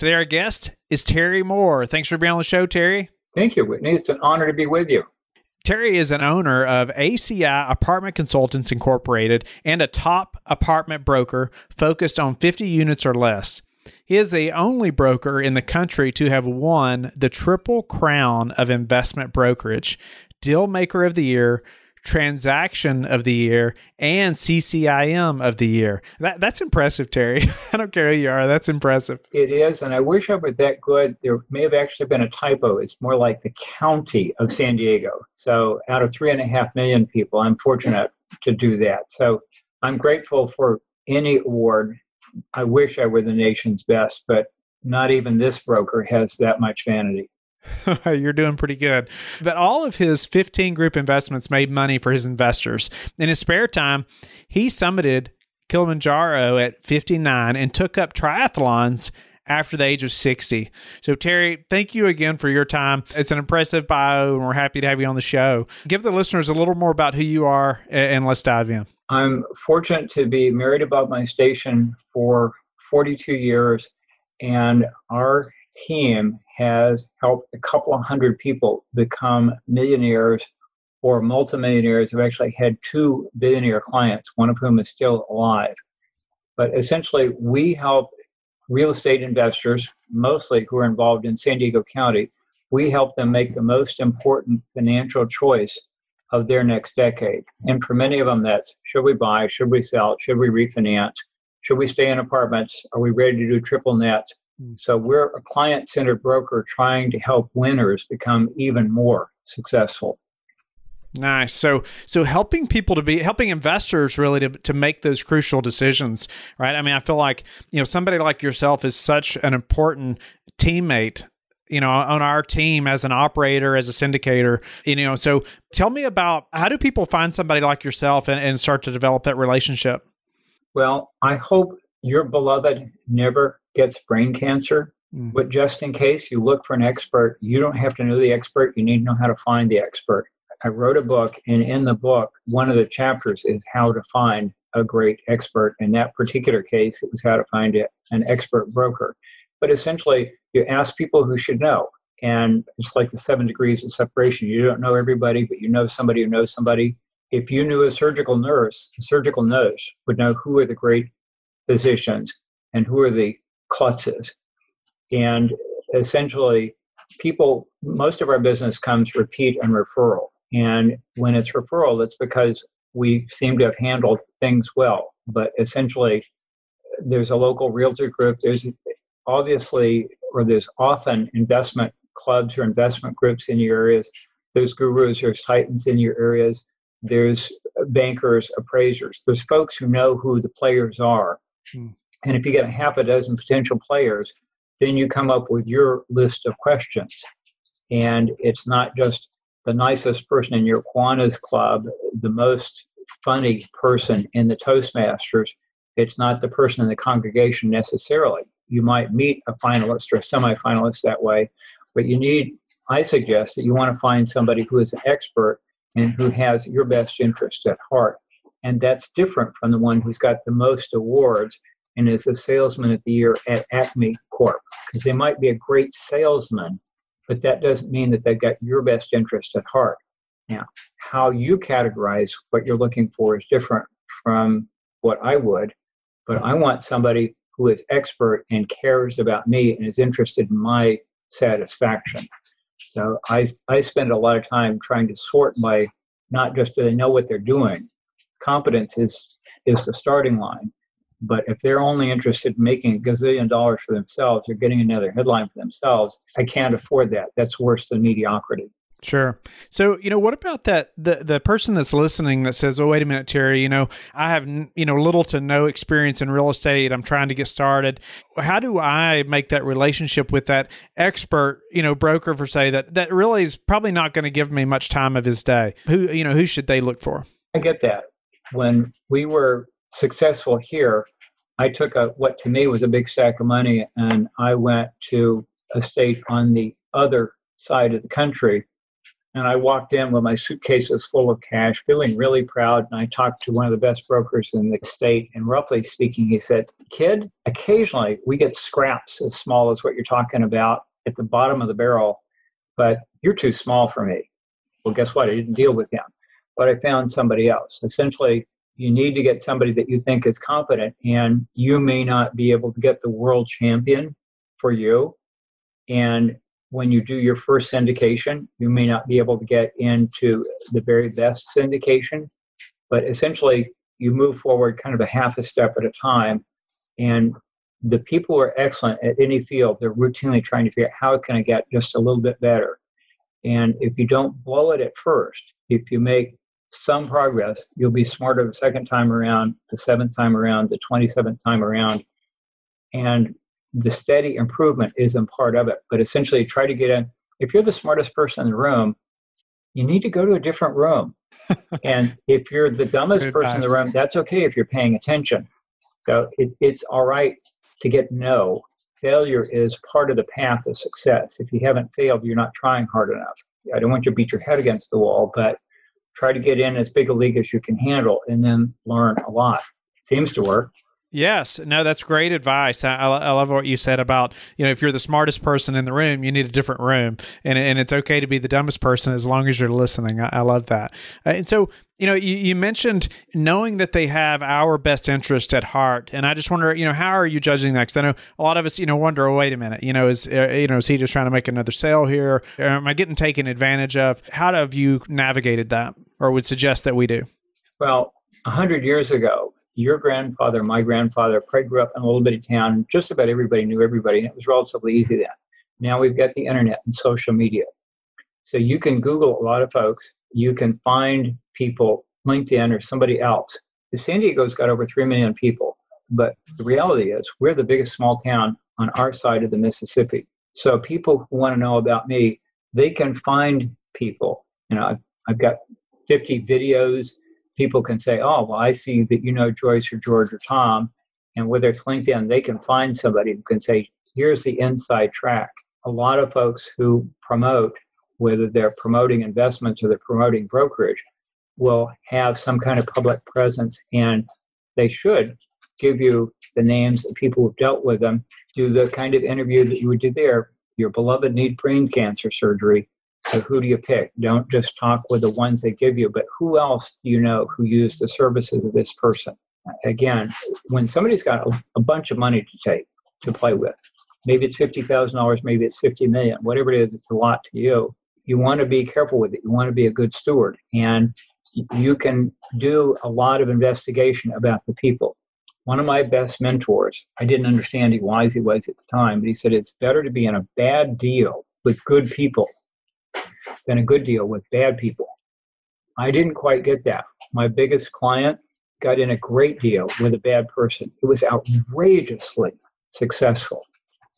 Today, our guest is Terry Moore. Thanks for being on the show, Terry. Thank you, Whitney. It's an honor to be with you. Terry is an owner of ACI Apartment Consultants Incorporated and a top apartment broker focused on 50 units or less. He is the only broker in the country to have won the Triple Crown of Investment Brokerage, Deal Maker of the Year, transaction of the year and CCIM of the year. That, that's impressive, Terry. I don't care who you are. That's impressive. It is, and I wish I were that good. There may have actually been a typo. It's more like the county of San Diego. So out of three and a half million people, I'm fortunate to do that. So I'm grateful for any award. I wish I were the nation's best, but not even this broker has that much vanity. You're doing pretty good. But all of his 15 group investments made money for his investors. In his spare time, he summited Kilimanjaro at 59 and took up triathlons after the age of 60. So, Terry, thank you again for your time. It's an impressive bio, and we're happy to have you on the show. Give the listeners a little more about who you are, and let's dive in. I'm fortunate to be married above my station for 42 years, and our team has helped a couple of hundred people become millionaires or multimillionaires. I've actually had two billionaire clients, one of whom is still alive. But essentially, we help real estate investors, mostly who are involved in San Diego County, we help them make the most important financial choice of their next decade. And for many of them, that's should we buy, should we sell, should we refinance, should we stay in apartments, are we ready to do triple nets? So we're a client centered broker trying to help winners become even more successful. Nice. So so helping people to be helping investors really to to make those crucial decisions, right? I mean, I feel like, you know, somebody like yourself is such an important teammate you know on our team as an operator as a syndicator you know so tell me about how do people find somebody like yourself and, and start to develop that relationship well i hope your beloved never gets brain cancer. Mm. But just in case you look for an expert, you don't have to know the expert. You need to know how to find the expert. I wrote a book, and in the book, one of the chapters is how to find a great expert. In that particular case, it was how to find an expert broker. But essentially, you ask people who should know. And it's like the seven degrees of separation. You don't know everybody, but you know somebody who knows somebody. If you knew a surgical nurse, the surgical nurse would know who are the great physicians and who are the klutzes. And essentially, people, most of our business comes repeat and referral. And when it's referral, it's because we seem to have handled things well. But essentially, there's a local realtor group. There's obviously, or there's often investment clubs or investment groups in your areas. There's gurus, there's titans in your areas. There's bankers, appraisers. There's folks who know who the players are. Hmm. And if you get a half a dozen potential players, then you come up with your list of questions. And it's not just the nicest person in your Kiwanis club, the most funny person in the Toastmasters. It's not the person in the congregation necessarily. You might meet a finalist or a semifinalist that way, but you need, I suggest that you want to find somebody who is an expert and who has your best interest at heart. And that's different from the one who's got the most awards and is a salesman of the year at Acme Corp. Because they might be a great salesman, but that doesn't mean that they've got your best interest at heart. Now, how you categorize what you're looking for is different from what I would, but I want somebody who is expert and cares about me and is interested in my satisfaction. So I, I spend a lot of time trying to sort by not just do they know what they're doing. Competence is is the starting line, but if they're only interested in making a gazillion dollars for themselves or getting another headline for themselves, I can't afford that. That's worse than mediocrity. Sure. So, you know, what about that the the person that's listening that says, "Oh, wait a minute, Terry, you know, I have, you know, little to no experience in real estate. I'm trying to get started. How do I make that relationship with that expert, you know, broker for say that that really is probably not going to give me much time of his day? Who, you know, who should they look for? I get that. When we were successful here, I took a what to me was a big stack of money and I went to a state on the other side of the country and I walked in with my suitcases full of cash, feeling really proud. And I talked to one of the best brokers in the state. And roughly speaking, he said, Kid, occasionally we get scraps as small as what you're talking about at the bottom of the barrel, but you're too small for me. Well, guess what? I didn't deal with him, but I found somebody else. Essentially, you need to get somebody that you think is competent, and you may not be able to get the world champion for you. And when you do your first syndication, you may not be able to get into the very best syndication, but essentially you move forward kind of a half a step at a time. And the people who are excellent at any field, they're routinely trying to figure out how can I get just a little bit better. And if you don't blow it at first, if you make some progress, you'll be smarter the second time around, the seventh time around, the 27th time around. And the steady improvement isn't part of it. But essentially, try to get in. If you're the smartest person in the room, you need to go to a different room. and if you're the dumbest Good person in the room, that's okay if you're paying attention. So it, it's all right to get no. Failure is part of the path of success. If you haven't failed, you're not trying hard enough. I don't want you to beat your head against the wall, but try to get in as big a league as you can handle and then learn a lot. Seems to work. Yes, no, that's great advice. I, I, love what you said about you know if you're the smartest person in the room, you need a different room, and and it's okay to be the dumbest person as long as you're listening. I, I love that. Uh, and so you know you, you mentioned knowing that they have our best interest at heart, and I just wonder you know how are you judging that? Because I know a lot of us you know wonder, oh, wait a minute, you know is uh, you know is he just trying to make another sale here? Or am I getting taken advantage of? How have you navigated that, or would suggest that we do? Well, a hundred years ago, your grandfather, my grandfather, probably grew up in a little bitty town. Just about everybody knew everybody, and it was relatively easy then. Now we've got the internet and social media. So you can Google a lot of folks. You can find people, LinkedIn or somebody else. San Diego's got over 3 million people, but the reality is we're the biggest small town on our side of the Mississippi. So people who want to know about me, they can find people. You know, I've, I've got 50 videos people can say, oh, well, I see that you know Joyce or George or Tom. And whether it's LinkedIn, they can find somebody who can say, here's the inside track. A lot of folks who promote, whether they're promoting investments or they're promoting brokerage, will have some kind of public presence and they should give you the names of people who've dealt with them, do the kind of interview that you would do there. Your beloved need brain cancer surgery. So who do you pick? Don't just talk with the ones they give you, but who else do you know who used the services of this person? Again, when somebody's got a, a bunch of money to take to play with, maybe it's fifty thousand dollars, maybe it's fifty million, whatever it is, it's a lot to you. You want to be careful with it. You want to be a good steward, and you can do a lot of investigation about the people. One of my best mentors, I didn't understand he wise he was at the time, but he said it's better to be in a bad deal with good people than a good deal with bad people. I didn't quite get that. My biggest client got in a great deal with a bad person. It was outrageously successful.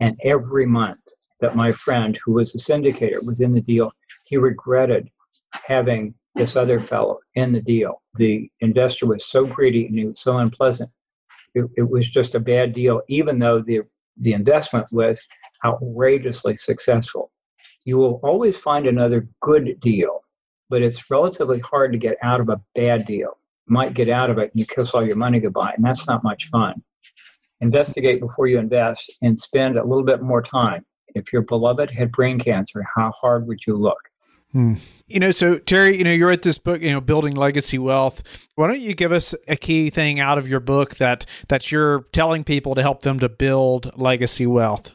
And every month that my friend, who was a syndicator, was in the deal, he regretted having this other fellow in the deal. The investor was so greedy and he was so unpleasant. It, it was just a bad deal, even though the, the investment was outrageously successful you will always find another good deal, but it's relatively hard to get out of a bad deal. You might get out of it and you kiss all your money goodbye, and that's not much fun. Investigate before you invest and spend a little bit more time. If your beloved had brain cancer, how hard would you look? Hmm. You know, so Terry, you know, you wrote this book, you know, building legacy wealth. Why don't you give us a key thing out of your book that that you're telling people to help them to build legacy wealth?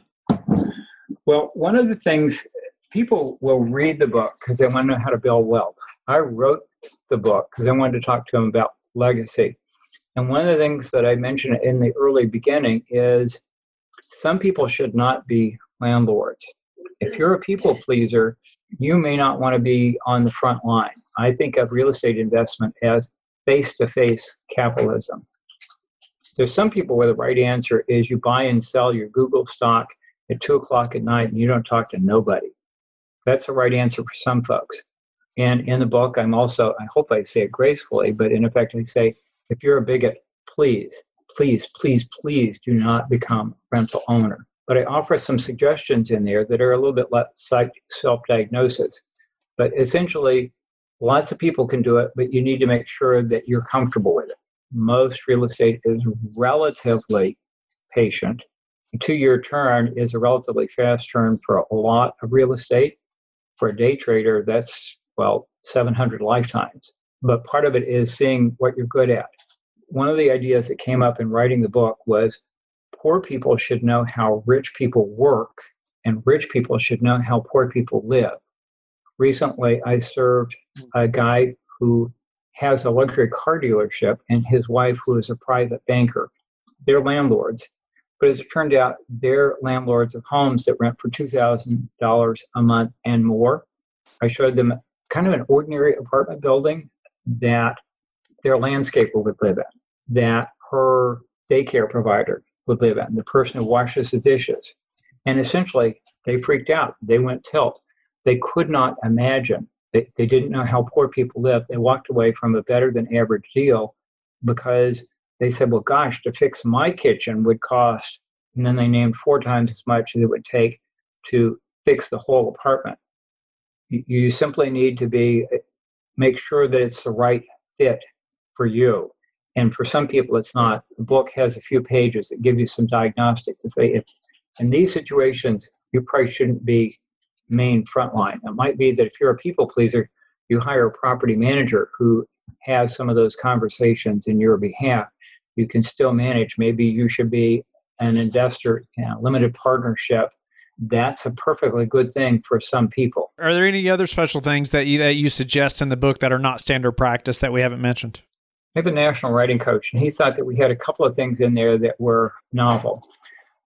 Well, one of the things people will read the book because they want to know how to build wealth. I wrote the book because I wanted to talk to them about legacy. And one of the things that I mentioned in the early beginning is some people should not be landlords. if you're a people pleaser, you may not want to be on the front line. I think of real estate investment as face to face capitalism. There's some people where the right answer is you buy and sell your Google stock at two o'clock at night and you don't talk to nobody. That's the right answer for some folks. And in the book, I'm also, I hope I say it gracefully, but in effect, I say, if you're a bigot, please, please, please, please do not become rental owner. But I offer some suggestions in there that are a little bit less self diagnosis. But essentially, lots of people can do it, but you need to make sure that you're comfortable with it. Most real estate is relatively patient. A two year turn is a relatively fast turn for a lot of real estate. For a day trader, that's, well, 700 lifetimes. But part of it is seeing what you're good at. One of the ideas that came up in writing the book was poor people should know how rich people work, and rich people should know how poor people live. Recently, I served a guy who has a luxury car dealership and his wife, who is a private banker. They're landlords. But as it turned out, they're landlords of homes that rent for $2,000 a month and more. I showed them kind of an ordinary apartment building that their landscaper would live in, that her daycare provider would live in, the person who washes the dishes. And essentially, they freaked out. They went tilt. They could not imagine. They, they didn't know how poor people live. They walked away from a better than average deal because they said, well, gosh, to fix my kitchen would cost, and then they named four times as much as it would take to fix the whole apartment. You, simply need to be uh, make sure that it's the right fit for you. And for some people, it's not. The book has a few pages that give you some diagnostic to say if in these situations, you probably shouldn't be main frontline. It might be that if you're a people pleaser, you hire a property manager who has some of those conversations in your behalf. You can still manage. Maybe you should be an investor in a limited partnership. That's a perfectly good thing for some people. Are there any other special things that you, that you suggest in the book that are not standard practice that we haven't mentioned? I have a national writing coach, and he thought that we had a couple of things in there that were novel.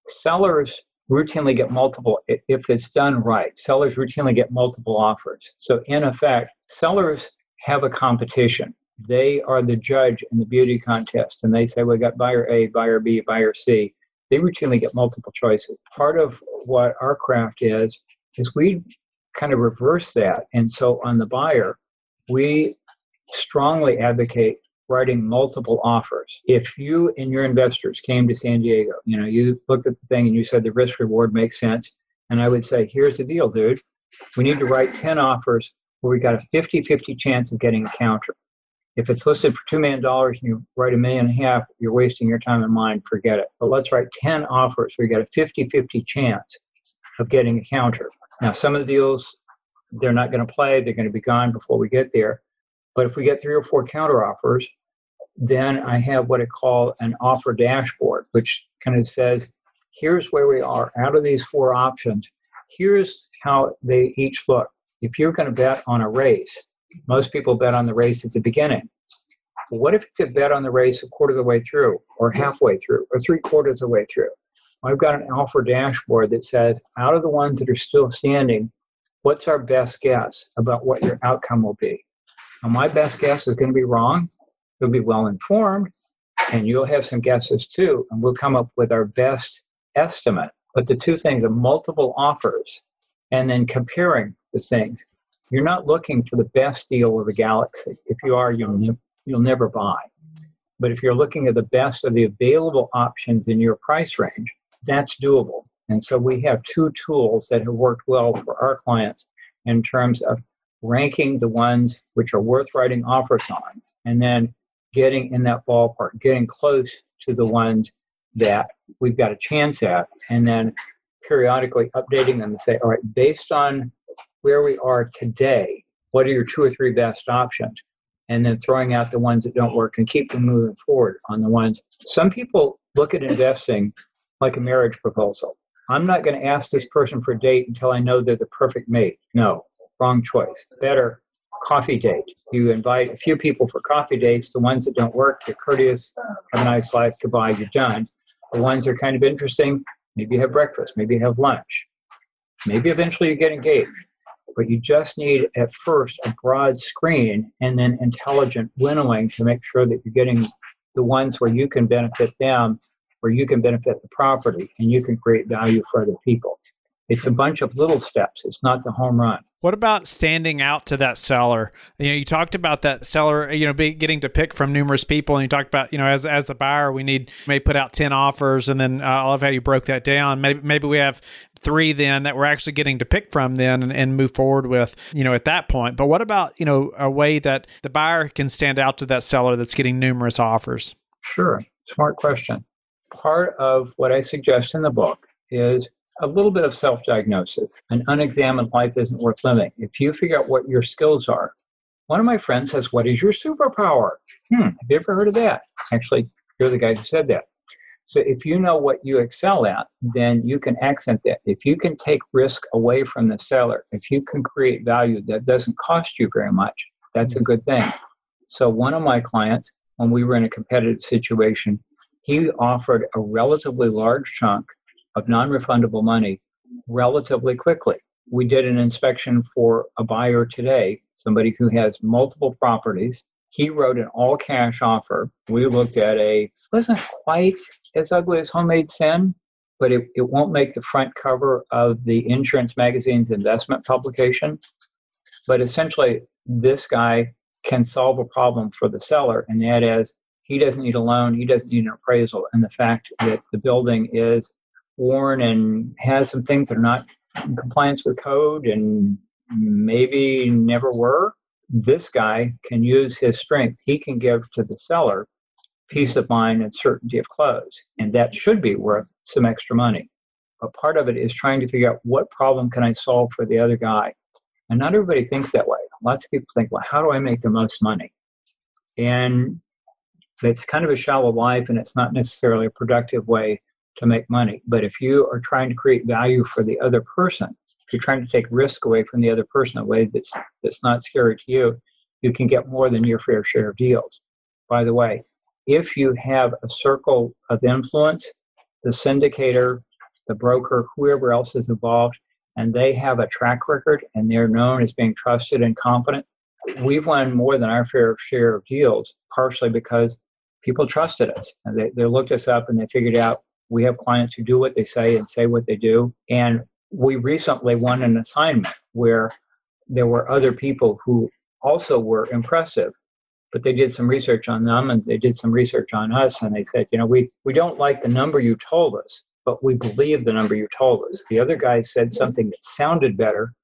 Sellers routinely get multiple, if it's done right, sellers routinely get multiple offers. So, in effect, sellers have a competition. They are the judge in the beauty contest, and they say, We got buyer A, buyer B, buyer C. They routinely get multiple choices. Part of what our craft is, is we kind of reverse that. And so, on the buyer, we strongly advocate writing multiple offers. If you and your investors came to San Diego, you know, you looked at the thing and you said the risk reward makes sense. And I would say, here's the deal, dude. We need to write 10 offers where we got a 50 50 chance of getting a counter. If it's listed for $2 million and you write a million and a half, you're wasting your time and mine, forget it. But let's write 10 offers where you got a 50 50 chance of getting a counter. Now, some of the deals, they're not going to play, they're going to be gone before we get there. But if we get three or four counter offers, then I have what I call an offer dashboard, which kind of says, here's where we are out of these four options. Here's how they each look. If you're going to bet on a race, most people bet on the race at the beginning. What if you could bet on the race a quarter of the way through, or halfway through, or three quarters of the way through? I've got an offer dashboard that says, out of the ones that are still standing, what's our best guess about what your outcome will be? Now, my best guess is going to be wrong, you'll be well informed and you'll have some guesses too and we'll come up with our best estimate but the two things are multiple offers and then comparing the things you're not looking for the best deal of the galaxy. If you are you'll, ne- you'll never buy. But if you're looking at the best of the available options in your price range that's doable. And so we have two tools that have worked well for our clients in terms of ranking the ones which are worth writing offers on and then getting in that ballpark, getting close to the ones that we've got a chance at, and then periodically updating them to say, all right, based on where we are today, what are your two or three best options? And then throwing out the ones that don't work and keep them moving forward on the ones. Some people look at investing like a marriage proposal. I'm not going to ask this person for a date until I know they're the perfect mate. No, wrong choice. Better coffee date. You invite a few people for coffee dates. The ones that don't work, you're courteous, have a nice life, goodbye, you're done. The ones that are kind of interesting, maybe you have breakfast, maybe you have lunch. Maybe eventually you get engaged, but you just need at first a broad screen and then intelligent winnowing to make sure that you're getting the ones where you can benefit them, where you can benefit the property, and you can create value for other people. It's a bunch of little steps. It's not the home run. What about standing out to that seller? You know, you talked about that seller, you know, be, getting to pick from numerous people, and you talked about, you know, as as the buyer, we need may put out ten offers, and then uh, I love how you broke that down. Maybe maybe we have three then that we're actually getting to pick from then and, and move forward with, you know, at that point. But what about, you know, a way that the buyer can stand out to that seller that's getting numerous offers? Sure, smart question. Part of what I suggest in the book is a little bit of self diagnosis. An unexamined life isn't worth living. If you figure out what your skills are, one of my friends says, What is your superpower? Hmm, have you ever heard of that? Actually, you're the guy who said that. So if you know what you excel at, then you can accent that. If you can take risk away from the seller, if you can create value that doesn't cost you very much, that's a good thing. So one of my clients, when we were in a competitive situation, he offered a relatively large chunk of non refundable money relatively quickly. We did an inspection for a buyer today, somebody who has multiple properties. He wrote an all cash offer. We looked at a, wasn't quite as ugly as Homemade Sin, but it, it won't make the front cover of the insurance magazine's investment publication. But essentially, this guy can solve a problem for the seller, and that is he doesn't need a loan, he doesn't need an appraisal, and the fact that the building is worn and has some things that are not in compliance with code and maybe never were, this guy can use his strength. He can give to the seller peace of mind and certainty of close. And that should be worth some extra money. But part of it is trying to figure out what problem can I solve for the other guy. And not everybody thinks that way. Lots of people think, well, how do I make the most money? And it's kind of a shallow life and it's not necessarily a productive way to make money. But if you are trying to create value for the other person, if you're trying to take risk away from the other person in a way that's that's not scary to you, you can get more than your fair share of deals. By the way, if you have a circle of influence, the syndicator, the broker, whoever else is involved, and they have a track record and they're known as being trusted and confident, we've won more than our fair share of deals, partially because people trusted us. And they, they looked us up and they figured out we have clients who do what they say and say what they do. And we recently won an assignment where there were other people who also were impressive, but they did some research on them and they did some research on us. And they said, you know, we, we don't like the number you told us, but we believe the number you told us. The other guy said something that sounded better,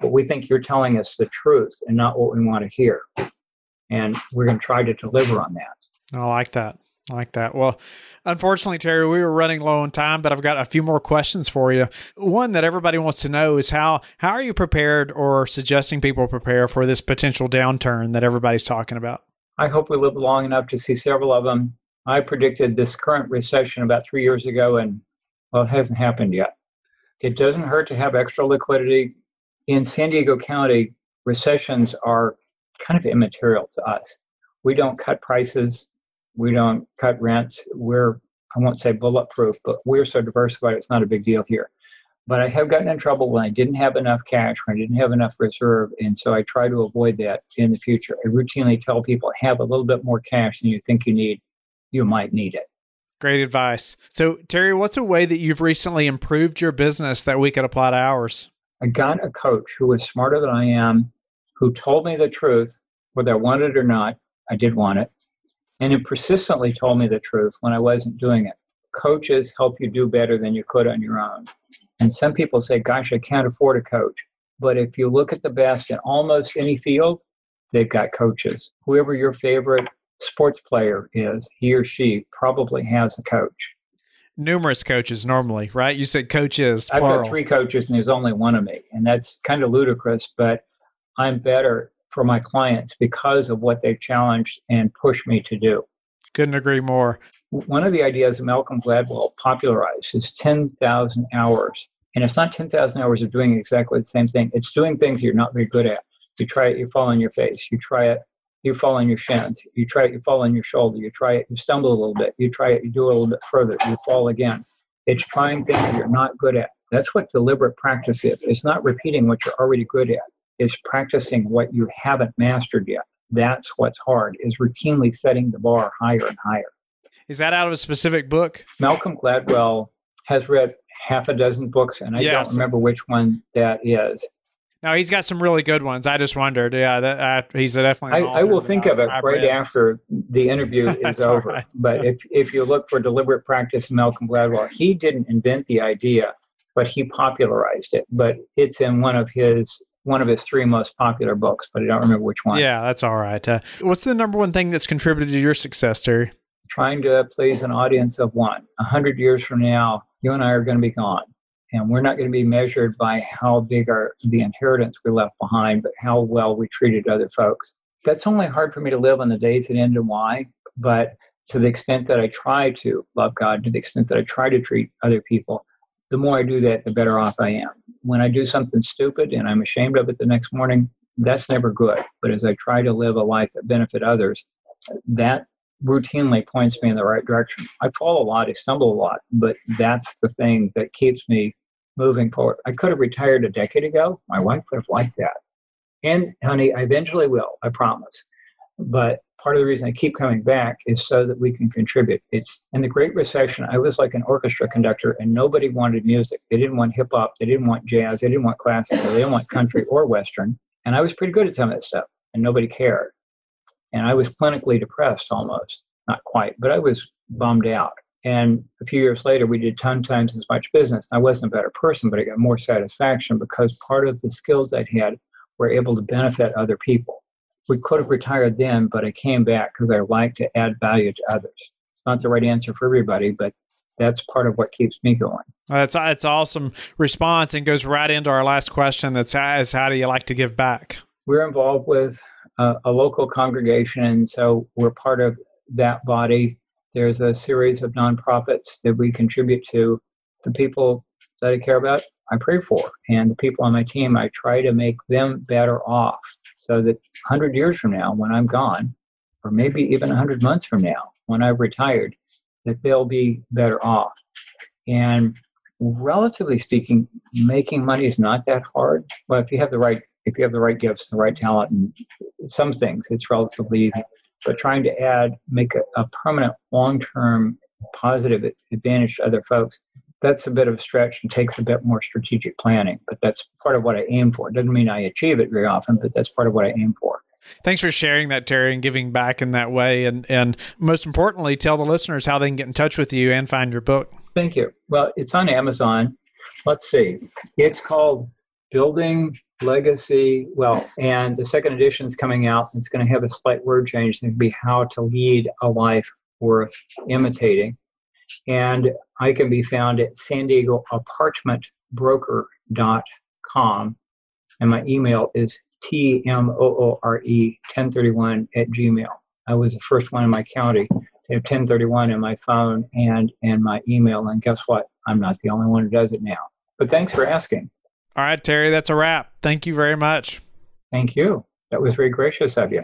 but we think you're telling us the truth and not what we want to hear. And we're going to try to deliver on that. I like that. I like that. Well, unfortunately, Terry, we were running low on time, but I've got a few more questions for you. One that everybody wants to know is how how are you prepared or suggesting people prepare for this potential downturn that everybody's talking about? I hope we live long enough to see several of them. I predicted this current recession about three years ago, and well, it hasn't happened yet. It doesn't hurt to have extra liquidity. In San Diego County, recessions are kind of immaterial to us. We don't cut prices we don't cut rents. We're, I won't say bulletproof, but we're so diversified, it's not a big deal here. But I have gotten in trouble when I didn't have enough cash, when I didn't have enough reserve. And so I try to avoid that in the future. I routinely tell people have a little bit more cash than you think you need. You might need it. Great advice. So, Terry, what's a way that you've recently improved your business that we could apply to ours? I got a coach who was smarter than I am, who told me the truth, whether I wanted it or not. I did want it and it persistently told me the truth when I wasn't doing it. Coaches help you do better than you could on your own. And some people say, gosh, I can't afford a coach. But if you look at the best in almost any field, they've got coaches. Whoever your favorite sports player is, he or she probably has a coach. Numerous coaches normally, right? You said coaches. I've got three coaches and there's only one of me. And that's kind of ludicrous, but I'm better for my clients because of what they've challenged and pushed me to do. Couldn't agree more. One of the ideas Malcolm Gladwell popularized is 10,000 hours. And it's not 10,000 hours of doing exactly the same thing. It's doing things you're not very good at. You try it, you fall on your face. You try it, you fall on your shins. You try it, you fall on your shoulder. You try it, you stumble a little bit. You try it, you do it a little bit further. You fall again. It's trying things you're not good at That's what deliberate practice is. It's not repeating what you're already good at. It's practicing what you haven't mastered yet. That's what's hard, is routinely setting the bar higher and higher. Is that out of a specific book? Malcolm Gladwell has read half a dozen books, and I yes. don't remember which one that is. No, he's got some really good ones. I just wondered. Yeah, that, uh, he's definitely. I, I, will think of it I've right read. after the interview is over. Right. But if if you look for deliberate practice, Malcolm Gladwell, he didn't invent the idea, but he popularized it. But it's in one of his one of his three most popular books, but I don't remember which one. Yeah, that's all right. Uh, what's the number one thing that's contributed to your success, Terry? Trying to please an audience of one. A hundred years from now, you and I are going to be gone and we're not going to be measured by how big our the inheritance we left behind, but how well we treated other folks. That's only hard for me to live on the days that end in Y, but to the extent that I try to love God, to the extent that I try to treat other people, the more I do that, the better off I am. When I do something stupid and I'm ashamed of it the next morning, that's never good. But as I try to live a life that benefit others, that routinely points me in the right direction. I fall a lot, I stumble a lot, but that's the thing that keeps me moving forward. I could have retired a decade ago. My wife would have liked that. And honey, I eventually will, I promise. But part of the reason I keep coming back is so that we can contribute. It's in the Great Recession, I was like an orchestra conductor and nobody wanted music. They didn't want hip hop, they didn't want jazz, they didn't want classical, they didn't want country or western. And I was pretty good at some of that stuff and nobody cared. And I was clinically depressed almost. Not quite, but I was bummed out. And a few years later, we did 10 times as much business. I wasn't a better person, but I got more satisfaction because part of the skills I'd had were able to benefit other people. We could have retired then, but I came back because I like to add value to others. It's not the right answer for everybody, but that's part of what keeps me going. That's that's awesome response and goes right into our last question. That's is how do you like to give back? We're involved with a, a local congregation, and so we're part of that body there's a series of nonprofits that we contribute to. The people that I care about, I pray for. And the people on my team, I try to make them better off so that 100 years from now, when I'm gone, or maybe even 100 months from now, when I've retired, that they'll be better off. And relatively speaking, making money is not that hard. Well, if you have the right if you have the right gifts, the right talent, and some things, it's relatively easy but trying to add, make a, a permanent, long term positive advantage to other folks, that's a bit of a stretch and takes a bit more strategic planning. But that's part of what I aim for. It doesn't mean I achieve it very often, but that's part of what I aim for. Thanks for sharing that, Terry, and giving back in that way. And, and most importantly, tell the listeners how they can get in touch with you and find your book. Thank you. Well, it's on Amazon. Let's see. It's called Building legacy wealth and the second edition is coming out it's going to have a slight word change it's going to be how to lead a life worth imitating and i can be found at san diego apartmentbroker.com and my email is tmoore1031 at gmail i was the first one in my county to have 1031 in my phone and and my email and guess what i'm not the only one who does it now but thanks for asking all right, Terry, that's a wrap. Thank you very much. Thank you. That was very gracious of you.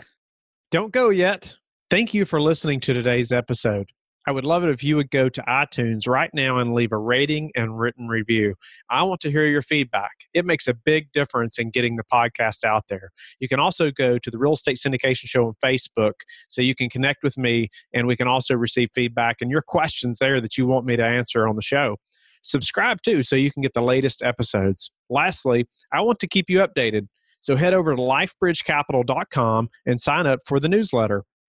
Don't go yet. Thank you for listening to today's episode. I would love it if you would go to iTunes right now and leave a rating and written review. I want to hear your feedback. It makes a big difference in getting the podcast out there. You can also go to the Real Estate Syndication Show on Facebook so you can connect with me and we can also receive feedback and your questions there that you want me to answer on the show subscribe too so you can get the latest episodes. Lastly, I want to keep you updated. So head over to lifebridgecapital.com and sign up for the newsletter.